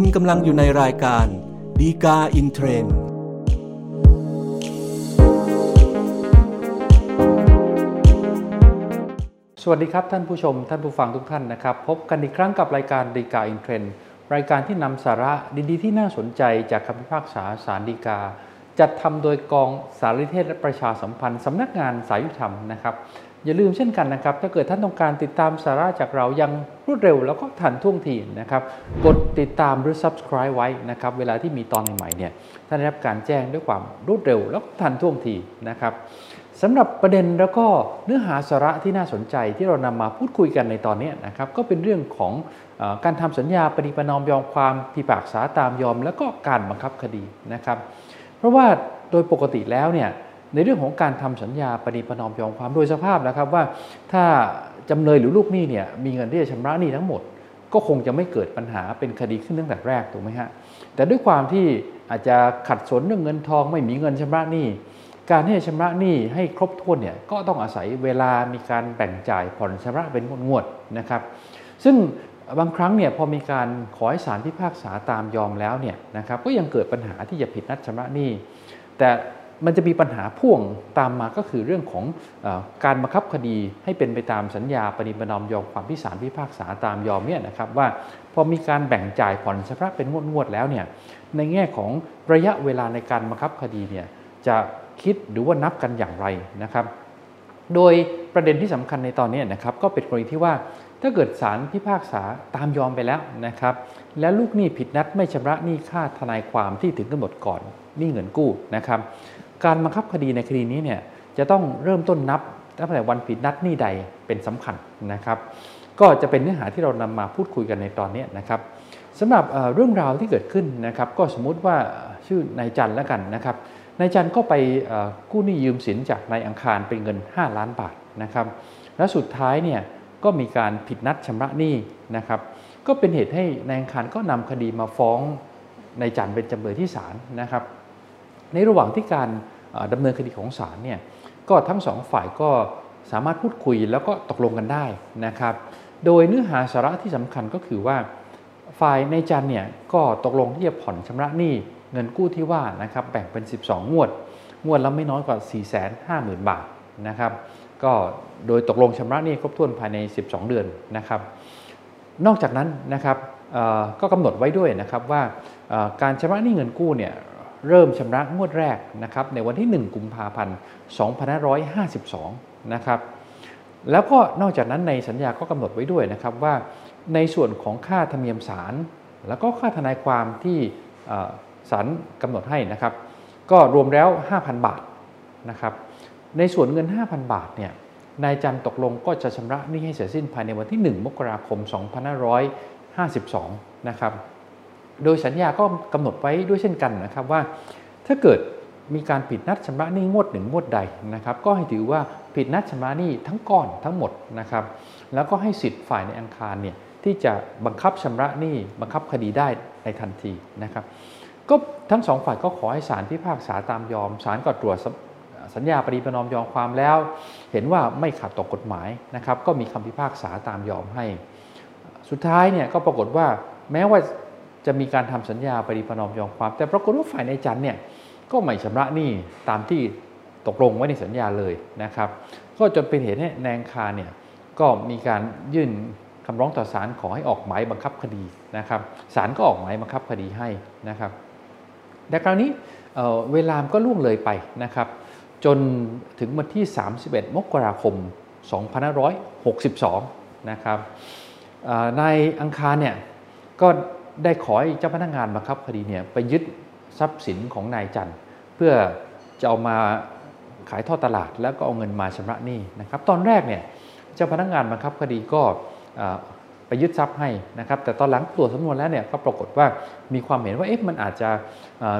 คุณกำลังอยู่ในรายการ ฎีกาอินเทรนด์สวัสดีครับท่านผู้ชม ท่านผู้ฟังทุกท่านนะครับ พบกันอีกครั้งกับรายการฎีกาอินเทรนด์รายการที่นำสาระดีๆ ที่น่าสนใจจากคำพิพากษาศาลฎีกา จัดทำโดยกองสารนิเทศและประชาสัมพันธ์สำนักงานศาลยุติธรรมนะครับ อย่าลืมเช่นกันนะครับ ถ้าเกิดท่านต้องการติดตามสาระจากเรายังรวดเร็วแล้วก็ทันท่วงทีนะครับ กดติดตามหรือ subscribe ไว้นะครับ เวลาที่มีตอนใหม่ๆเนี่ย ท่านได้รับการแจ้งด้วยความรวดเร็วแล้วก็ทันท่วงทีนะครับสำหรับประเด็นแล้วก็เนื้อหาสาระที่น่าสนใจที่เรานำมาพูดคุยกันในตอนนี้นะครับก็เป็นเรื่องของออการทำสัญญาปฏิปนอมยอมความพิพากษาตามยอม แล้วก็การบังคับคดีนะครับ เพราะว่าโดยปกติแล้วเนี่ย ในเรื่องของการทำสัญญาปฏิปนอมยอมความโดยสภาพนะครับว่าถ้าจำเลยหรือลูกหนี้เนี่ยมีเงินที่จะชำระหนี้ทั้งหมด ก็คงจะไม่เกิดปัญหาเป็นคดีขึ้นตั้งแต่แรกถูกไหมฮะแต่ด้วยความที่อาจจะขัดสนเรื่องเงินทองไม่มีเงินชำระหนี้การที่จะชำระหนี้ให้ครบถ้วนเนี่ยก็ต้องอาศัยเวลามีการแบ่งจ่ายผ่อนชำระเป็นงวดๆนะครับ ซึ่งบางครั้งเนี่ยพอมีการขอให้ศาลพิพากษาตามยอมแล้วเนี่ยนะครับก็ยังเกิดปัญหาที่จะผิดนัดชำระหนี้ แต่ มันจะมีปัญหาพ่วงตามมาก็คือเรื่องของอการบังคับคดีให้เป็นไปตามสัญญาปฏิบัตินอมยอมความที่ศาลพิพากษาตามยอมเนี่ยนะครับว่าพอมีการแบ่งจ่ายผ่อนชำระเป็นงวดๆแล้วเนี่ยในแง่ของระยะเวลาในการบังคับคดีเนี่ยจะคิดหรือว่านับกันอย่างไรนะครับ โดยประเด็นที่สำคัญในตอนนี้นะครับก็เป็นกรณีที่ว่าถ้าเกิดศาลพิพากษาตามยอมไปแล้วนะครับ แล้วลูกหนี้ผิดนัดไม่ชำระหนี้ค่าทนายความที่ถึงกำหนดก่อนหนี้เงินกู้นะครับ การบังคับคดีในคดีนี้เนี่ยจะต้องเริ่มต้นนับตั้งแต่วันผิดนัดนี้ใดเป็นสำคัญนะครับ ก็จะเป็นเนื้อหาที่เรานำมาพูดคุยกันในตอนนี้นะครับสำหรับเรื่องราวที่เกิดขึ้นนะครับก็สมมุติว่าชื่อนายจันแล้วกันนะครับนายจันก็ไปกู้หนี้ยืมสินจากนายอังคารเป็นเงิน 5 ล้านบาทนะครับ และสุดท้ายเนี่ยก็มีการผิดนัดชำระหนี้นะครับก็เป็นเหตุให้นายอังคารก็นำคดีมาฟ้องนายจันเป็นจำเลยที่ศาลนะครับ ในระหว่างที่การเอ่อดำเนินคดีของศาลเนี่ยก็ทั้งสองฝ่ายก็สามารถพูดคุยแล้วก็ตกลงกันได้นะครับ โดยเนื้อหาสาระที่สำคัญก็คือว่าฝ่ายในจันเนี่ยก็ตกลงที่จะผ่อนชำระหนี้เงินกู้ที่ว่านะครับแบ่งเป็น 12 งวด งวดละไม่น้อยกว่า 450,000 บาทนะครับ ก็โดยตกลงชำระหนี้ครบถ้วนภายใน 12 เดือนนะครับ นอกจากนั้นนะครับก็กำหนดไว้ด้วยนะครับว่าการชำระหนี้เงินกู้เนี่ย เริ่มชำระงวดแรกนะครับในวันที่ 1 กุมภาพันธ์ 2552 นะครับ แล้วก็นอกจากนั้นในสัญญาก็กำหนดไว้ด้วยนะครับว่าในส่วนของค่าธรรมเนียมศาลแล้วก็ค่าทนายความที่ศาลกำหนดให้นะครับ ก็รวมแล้ว 5,000 บาทนะครับ ในส่วนเงิน 5,000 บาทเนี่ยนายจันตกลงก็จะชำระหนี้ให้เสร็จสิ้นภายในวันที่ 1 มกราคม 2552 นะครับ โดยสัญญาก็กำหนดไว้ด้วยเช่นกันนะครับว่า ถ้าเกิดมีการผิดนัดชำระหนี้งวดหนึ่งงวดใดนะครับ ก็ให้ถือว่าผิดนัดชำระหนี้ทั้งก้อนทั้งหมดนะครับ แล้วก็ให้สิทธิ์ฝ่ายในอังคารเนี่ยที่จะบังคับชำระหนี้บังคับคดีได้ในทันทีนะครับ ก็ทั้งสองฝ่ายก็ขอให้ศาลพิพากษาตามยอมศาลก็ตรวจสัญสัญญาปฏิประนอมยอมความแล้ว เห็นว่าไม่ขัดต่อกฎหมายนะครับ ก็มีคำพิพากษาตามยอมให้ สุดท้ายเนี่ยก็ปรากฏว่าแม้ว่า จะมีการทำสัญญาปฏิประนอมยอมความ แต่ปรากฏว่าฝ่ายในายจันทร์เนี่ยก็ไม่ชำระหนี้ตามที่ตกลงไว้ในสัญญาเลยนะครับ ก็จนเป็นเหตุให้นางคารเนี่ยก็มีการยื่นคำร้องต่อศาลขอให้ออกหมายบังคับคดีนะครับศาลก็ออกหมายบังคับคดีให้นะครับแต่คราวนี้เเวลามก็ล่วงเลยไปนะครับ จนถึงวันที่ 31 มกราคม 2562 นะครับเอ่อนายอังคารเนี่ยก็ ได้ขอให้เจ้าพนักงานบังคับคดีเนี่ยไปยึดทรัพย์สินของนายจันทร์เพื่อจะเอามาขายทอดตลาด แล้วก็เอาเงินมาชำระหนี้นะครับตอนแรกเนี่ยเจ้าพนักงานบังคับคดีก็ไปยึดทรัพย์ให้นะครับแต่ตอนหลังตรวจสำนวนแล้วเนี่ยก็ปรากฏว่ามีความเห็นว่าเอ๊ะมันอาจจะ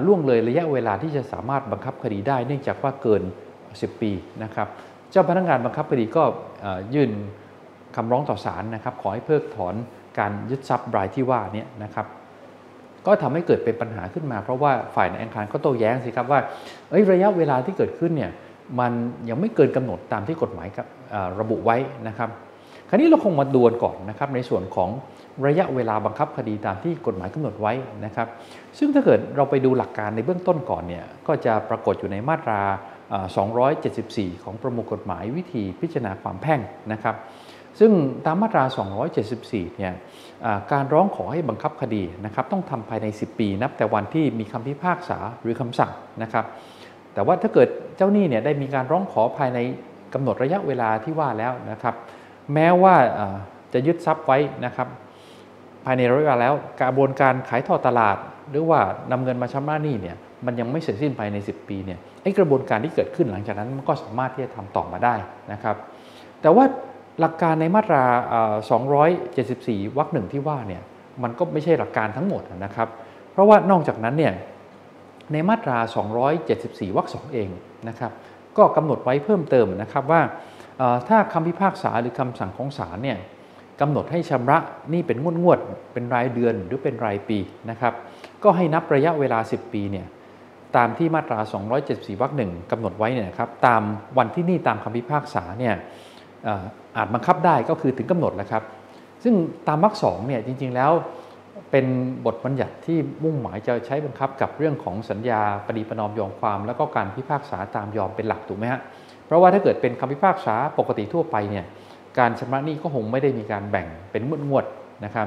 ล่วงเลยระยะเวลาที่จะสามารถบังคับคดีได้ เนื่องจากว่าเกิน 10 ปีนะครับเจ้าพนักงานบังคับคดีก็ยื่นคำร้องต่อศาลนะครับขอให้เพิกถอน การยึดทรัพย์รายที่ว่าเนี้นะครับ ก็ทำให้เกิดเป็นปัญหาขึ้นมา เพราะว่าฝ่ายในอังคารก็โต้แย้งสิครับว่าเอ้ยระยะเวลาที่เกิดขึ้นเนี่ยมันยังไม่เกินกำหนดตามที่กฎหมายระบุไว้นะครับ คราวนี้เราคงมาดวนก่อนนะครับในส่วนของระยะเวลาบังคับคดีตามที่กฎหมายกำหนดไว้นะครับ ซึ่งถ้าเกิดเราไปดูหลักการในเบื้องต้นก่อนเนี่ยก็จะปรากฏอยู่ในมาตรา 274 ของประมวลกฎหมายวิธีพิจารณาความแพ่งนะครับ ซึ่งตามมาตรา 274 เนี่ยการร้องขอให้บังคับคดีนะครับต้องทำภายใน 10 ปี นับแต่วันที่มีคำพิพากษาหรือคำสั่งนะครับ แต่ว่าถ้าเกิดเจ้าหนี้เนี่ยได้มีการร้องขอภายในกำหนดระยะเวลาที่ว่าแล้วนะครับ แม้ว่าจะยึดทรัพย์ไว้นะครับ ภายในระยะเวลาแล้วกระบวนการขายทอดตลาด หรือว่านำเงินมาชำระหนี้เนี่ยมันยังไม่เสร็จสิ้นภายใน 10 ปีเนี่ยไอ้กระบวนการที่เกิดขึ้นหลังจากนั้นมันก็สามารถที่จะทำต่อมาได้นะครับ แต่ว่า หลักการในมาตรา 274 วรรคหนึ่งที่ว่าเนี่ยมันก็ไม่ใช่หลักการทั้งหมดนะครับ เพราะว่านอกจากนั้นเนี่ยในมาตรา 274 วรรคสองเองนะครับก็กำหนดไว้เพิ่มเติมนะครับว่าถ้าคำพิพากษาหรือคำสั่งของศาลเนี่ยกำหนดให้ชำระนี่เป็นงวดงวดเป็นรายเดือนหรือเป็นรายปีนะครับก็ให้นับระยะเวลา 10 ปีเนี่ยตามที่มาตรา 274 วรรคหนึ่งกำหนดไว้เนี่ยครับตามวันที่นี่ตามคำพิพากษาเนี่ย อาจบังคับได้ก็คือถึงกำหนดแล้วครับ ซึ่งตามวรรคสองเนี่ยจริง ๆแล้วเป็นบทบัญญัติที่มุ่งหมายจะใช้บังคับกับเรื่องของสัญญาปฏิปนอมยอมความ แล้วก็การพิพากษาตามยอมเป็นหลักถูกไหมฮะเพราะว่าถ้าเกิดเป็นคำพิพากษาปกติทั่วไปเนี่ยการชำระหนี้ก็คงไม่ได้มีการแบ่งเป็นงวดงวดนะครับ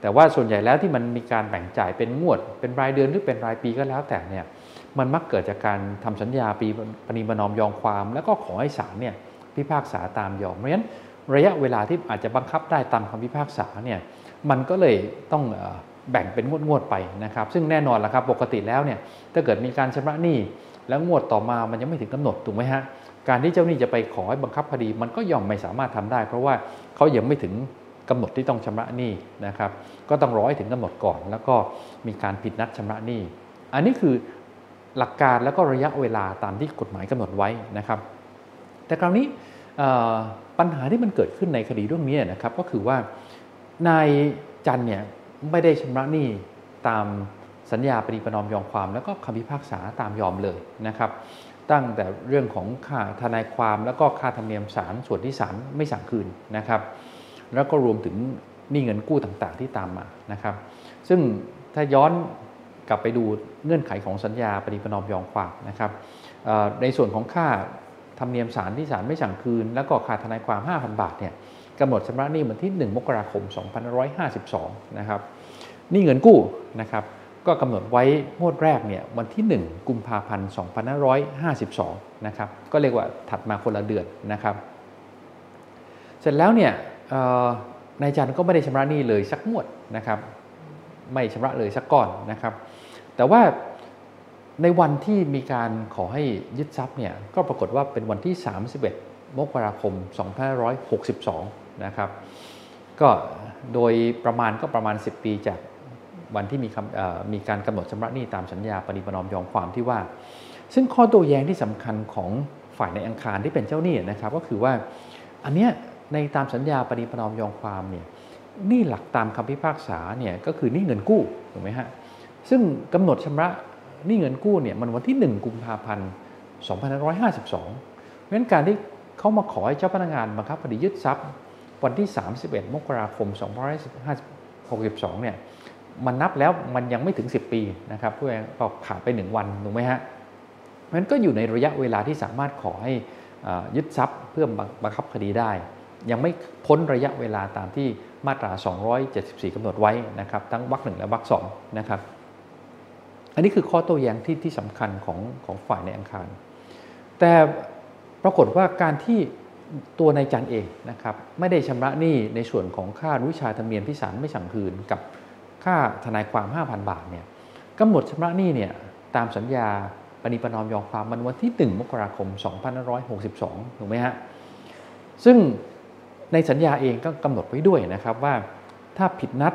แต่ว่าส่วนใหญ่แล้วที่มันมีการแบ่งจ่ายเป็นงวด เป็นรายเดือนหรือเป็นรายปีก็แล้วแต่เนี่ยมันมักเกิดจากการทำสัญญาปีปณิปนอมยอมความ แล้วก็ขอให้ศาลเนี่ย พิพากษาตามยอมเพราะฉะนั้นระยะเวลาที่อาจจะบังคับได้ตามคำพิพากษาเนี่ยมันก็เลยต้องแบ่งเป็นงวดๆไปนะครับ ซึ่งแน่นอนละครับปกติแล้วเนี่ยถ้าเกิดมีการชำระหนี้แล้วงวดต่อมามันยังไม่ถึงกำหนดถูกไหมฮะการที่เจ้าหนี้จะไปขอให้บังคับคดี มันก็ย่อมไม่สามารถทำได้ เพราะว่าเขายังไม่ถึงกำหนดที่ต้องชำระหนี้นะครับ ก็ต้องรอให้ถึงกำหนดก่อน แล้วก็มีการผิดนัดชำระหนี้ อันนี้คือหลักการแล้วก็ระยะเวลาตามที่กฎหมายกำหนดไว้นะครับ แต่คราวนี้ปัญหาที่มันเกิดขึ้นในคดีเรื่องนี้นะครับก็คือว่านายจันเนี่ยไม่ได้ชำระหนี้ตามสัญญาปฏิปนอมยอมความ แล้วก็คำพิพากษาตามยอมเลยนะครับ ตั้งแต่เรื่องของค่าทนายความแล้วก็ค่าธรรมเนียมศาลส่วนที่ศาลไม่สั่งคืนนะครับ แล้วก็รวมถึงหนี่เงินกู้ต่างๆที่ตามมานะครับ ซึ่งถ้าย้อนกลับไปดูเงื่อนไขของสัญญาปฏิปนอมยอมความนะครับในส่วนของค่า ธรรมเนียมศาลที่ศาลไม่สั่งคืน แล้วก็ค่าทนายความ 5,000 บาทเนี่ยกำหนดชำระหนี้วันที่ 1 มกราคม 2552 นะครับนี่เงินกู้นะครับก็กำหนดไว้งวดแรกเนี่ยวันที่ 1 กุมภาพันธ์ 2552 นะครับก็เรียกว่าถัดมาคนละเดือนนะครับ เสร็จแล้วเนี่ยนายจันก็ไม่ได้ชำระหนี้เลยสักงวดนะครับ ไม่ชำระเลยสักก้อนนะครับ แต่ว่า ในวันที่มีการขอให้ยึดทรัพย์เนี่ยก็ปรากฏว่าเป็นวันที่ 31 มกราคม 2562 นะครับ ก็โดยประมาณก็ประมาณ 10 ปีจากวันที่มีมีการกำหนดชำระหนี้ตามสัญญาปณิปนอมยอมความที่ว่า ซึ่งข้อโต้แย้งที่สำคัญของฝ่ายในอังคารที่เป็นเจ้าหนี้นะครับ ก็คือว่าอันเนี้ยในตามสัญญาปณิปนอมยอมความเนี่ยนี่หลักตามคำพิพากษาเนี่ยก็คือนี่เงินกู้ถูกไหมฮะซึ่งกำหนดชำระ นี่เงินกู้เนี่ยมันวันที่ 1 กุมภาพันธ์ 2552เพราะฉะนั้นการที่เขามาขอให้เจ้าพนักงานบังคับคดียึดทรัพย์ วันที่ 31 มกราคม 2562 เนี่ยมันนับแล้วมันยังไม่ถึง 10 ปีนะครับเพื่อก็ผ่านไป 1 วันถูกไหมฮะมันก็อยู่ในระยะเวลาที่สามารถขอให้ยึดทรัพย์เพื่อบังคับคดีได้ ยังไม่พ้นระยะเวลาตามที่มาตรา 274กำหนดไว้นะครับ ทั้งวรรคหนึ่งและวรรคสองนะครับ อันนี้คือข้อโต้แย้งที่ที่สำคัญของของฝ่ายในอังคาร แต่ปรากฏว่าการที่ตัวนายจันเองนะครับไม่ได้ชำระหนี้ในส่วนของค่าวิชาธรรมเนียมที่ศาลไม่สั่งคืนกับค่าทนายความ 5,000 บาทเนี่ยกำหนดชำระหนี้เนี่ยตามสัญญาปณิปนอมยอมความมันวันที่ 1 มกราคม 2562 ถูกไหมฮะ ซึ่งในสัญญาเองก็กำหนดไว้ด้วยนะครับว่าถ้าผิดนัด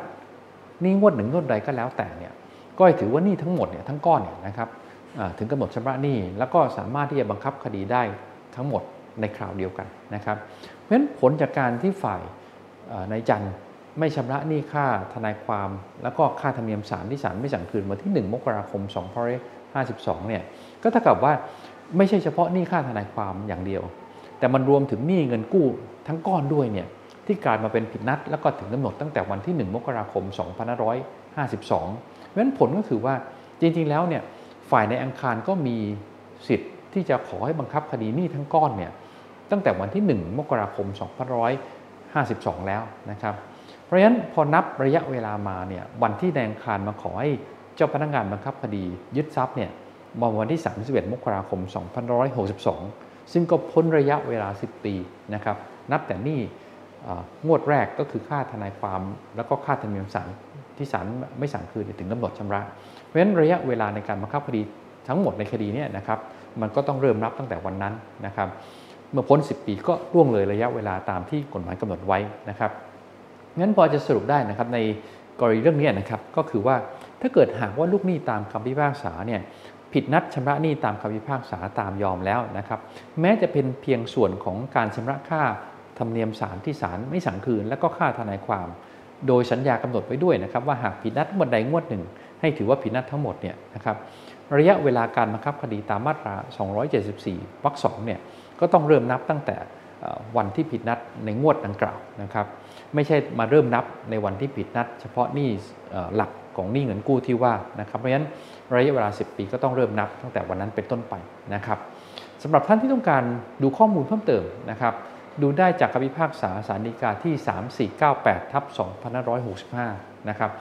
นี่งวดหนึ่งงวดใดก็แล้วแต่เนี่ย ก็ถือว่านี่ทั้งหมดเนี่ยทั้งก้อนเนี่ยนะครับถึงกำหนดชำระหนี้แล้วก็สามารถที่จะบังคับคดีได้ทั้งหมดในคราวเดียวกันนะครับเพราะฉะนั้นผลจากการที่ฝ่ายนายจันไม่ชำระหนี้ค่าทนายความ แล้วก็ค่าธรรมเนียมศาลที่ศาลไม่สั่งคืนวันที่ 1 มกราคม 2552 เนี่ยก็เท่ากับว่าไม่ใช่เฉพาะหนี้ค่าทนายความอย่างเดียว แต่มันรวมถึงหนี้เงินกู้ทั้งก้อนด้วยเนี่ยที่กลายมาเป็นผิดนัด แล้วก็ถึงกำหนดตั้งแต่วันที่ 1 มกราคม 2552 ราะฉะนั้นผลก็คือว่าจริง ๆ แล้วเนี่ยฝ่ายในอังคารก็มีสิทธิ์ที่จะขอให้บังคับคดีนี้ทั้งก้อนเนี่ยตั้งแต่วันที่ 1 มกราคม 2552 แล้วนะครับ เพราะฉะนั้นพอนับระยะเวลามาเนี่ยวันที่ในอังคารมาขอให้เจ้าพนักงานบังคับคดียึดทรัพย์เนี่ยมาวันที่ 31 มกราคม 2562 ซึ่งก็พ้นระยะเวลา 10 ปีนะครับ นับแต่นี่งวดแรกก็คือค่าทนายความแล้วก็ค่าธรรมเนียมศาล ที่ศาลไม่สั่งคืนถึงกำหนดชำระ เพราะฉะนั้นระยะเวลาในการบังคับคดีทั้งหมดในคดีนี้นะครับมันก็ต้องเริ่มนับตั้งแต่วันนั้นนะครับเมื่อพ้น 10 ปีก็ล่วงเลยระยะเวลาตามที่กฎหมายกำหนดไว้นะครับงั้นพอจะสรุปได้นะครับในกรณีเรื่องนี้นะครับก็คือว่าถ้าเกิดหากว่าลูกหนี้ตามคำพิพากษาเนี่ยผิดนัดชำระหนี้ตามคำพิพากษาตามยอมแล้วนะครับแม้จะเป็นเพียงส่วนของการชำระค่าธรรมเนียมศาลที่ศาลไม่สั่งคืน และก็ค่าทนายความ โดยสัญญากำหนดไว้ด้วยนะครับว่าหากผิดนัดงวดใดงวดหนึ่ง ให้ถือว่าผิดนัดทั้งหมดเนี่ยนะครับระยะเวลาการบังคับคดีตามมาตรา 274 วรรคสองเนี่ยก็ต้องเริ่มนับตั้งแต่วันที่ผิดนัดในงวดดังกล่าวนะครับไม่ใช่มาเริ่มนับในวันที่ผิดนัด เฉพาะหนี้หลักของหนี้เงินกู้ที่ว่านะครับเพราะฉะนั้นระยะเวลา 10 ปีก็ต้องเริ่มนับตั้งแต่วันนั้นเป็นต้นไปนะครับสำหรับท่านที่ต้องการดูข้อมูลเพิ่มเติมนะครับ ดูได้จากคำพิพากษาสารดีกาที่ 3498ทับ2565 นะครับ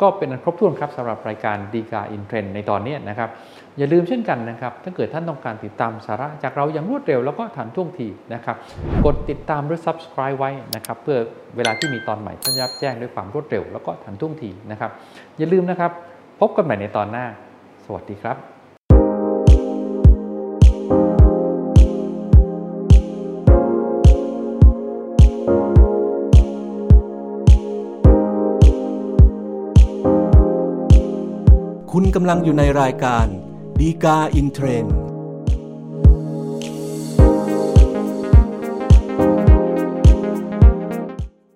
ก็เป็นครบถ้วนครับสำหรับรายการดีกาอินเทรนในตอนนี้นะครับ อย่าลืมเช่นกันนะครับ ถ้าเกิดท่านต้องการติดตามสาระจากเราอย่างรวดเร็วแล้วก็ทันท่วงทีนะครับ กดติดตามหรือ subscribe ไว้นะครับ เพื่อเวลาที่มีตอนใหม่ท่านรับแจ้งด้วยความรวดเร็วแล้วก็ทันท่วงทีนะครับ อย่าลืมนะครับ พบกันใหม่ในตอนหน้า สวัสดีครับ กำลังอยู่ในรายการดีกาอินเทรนด์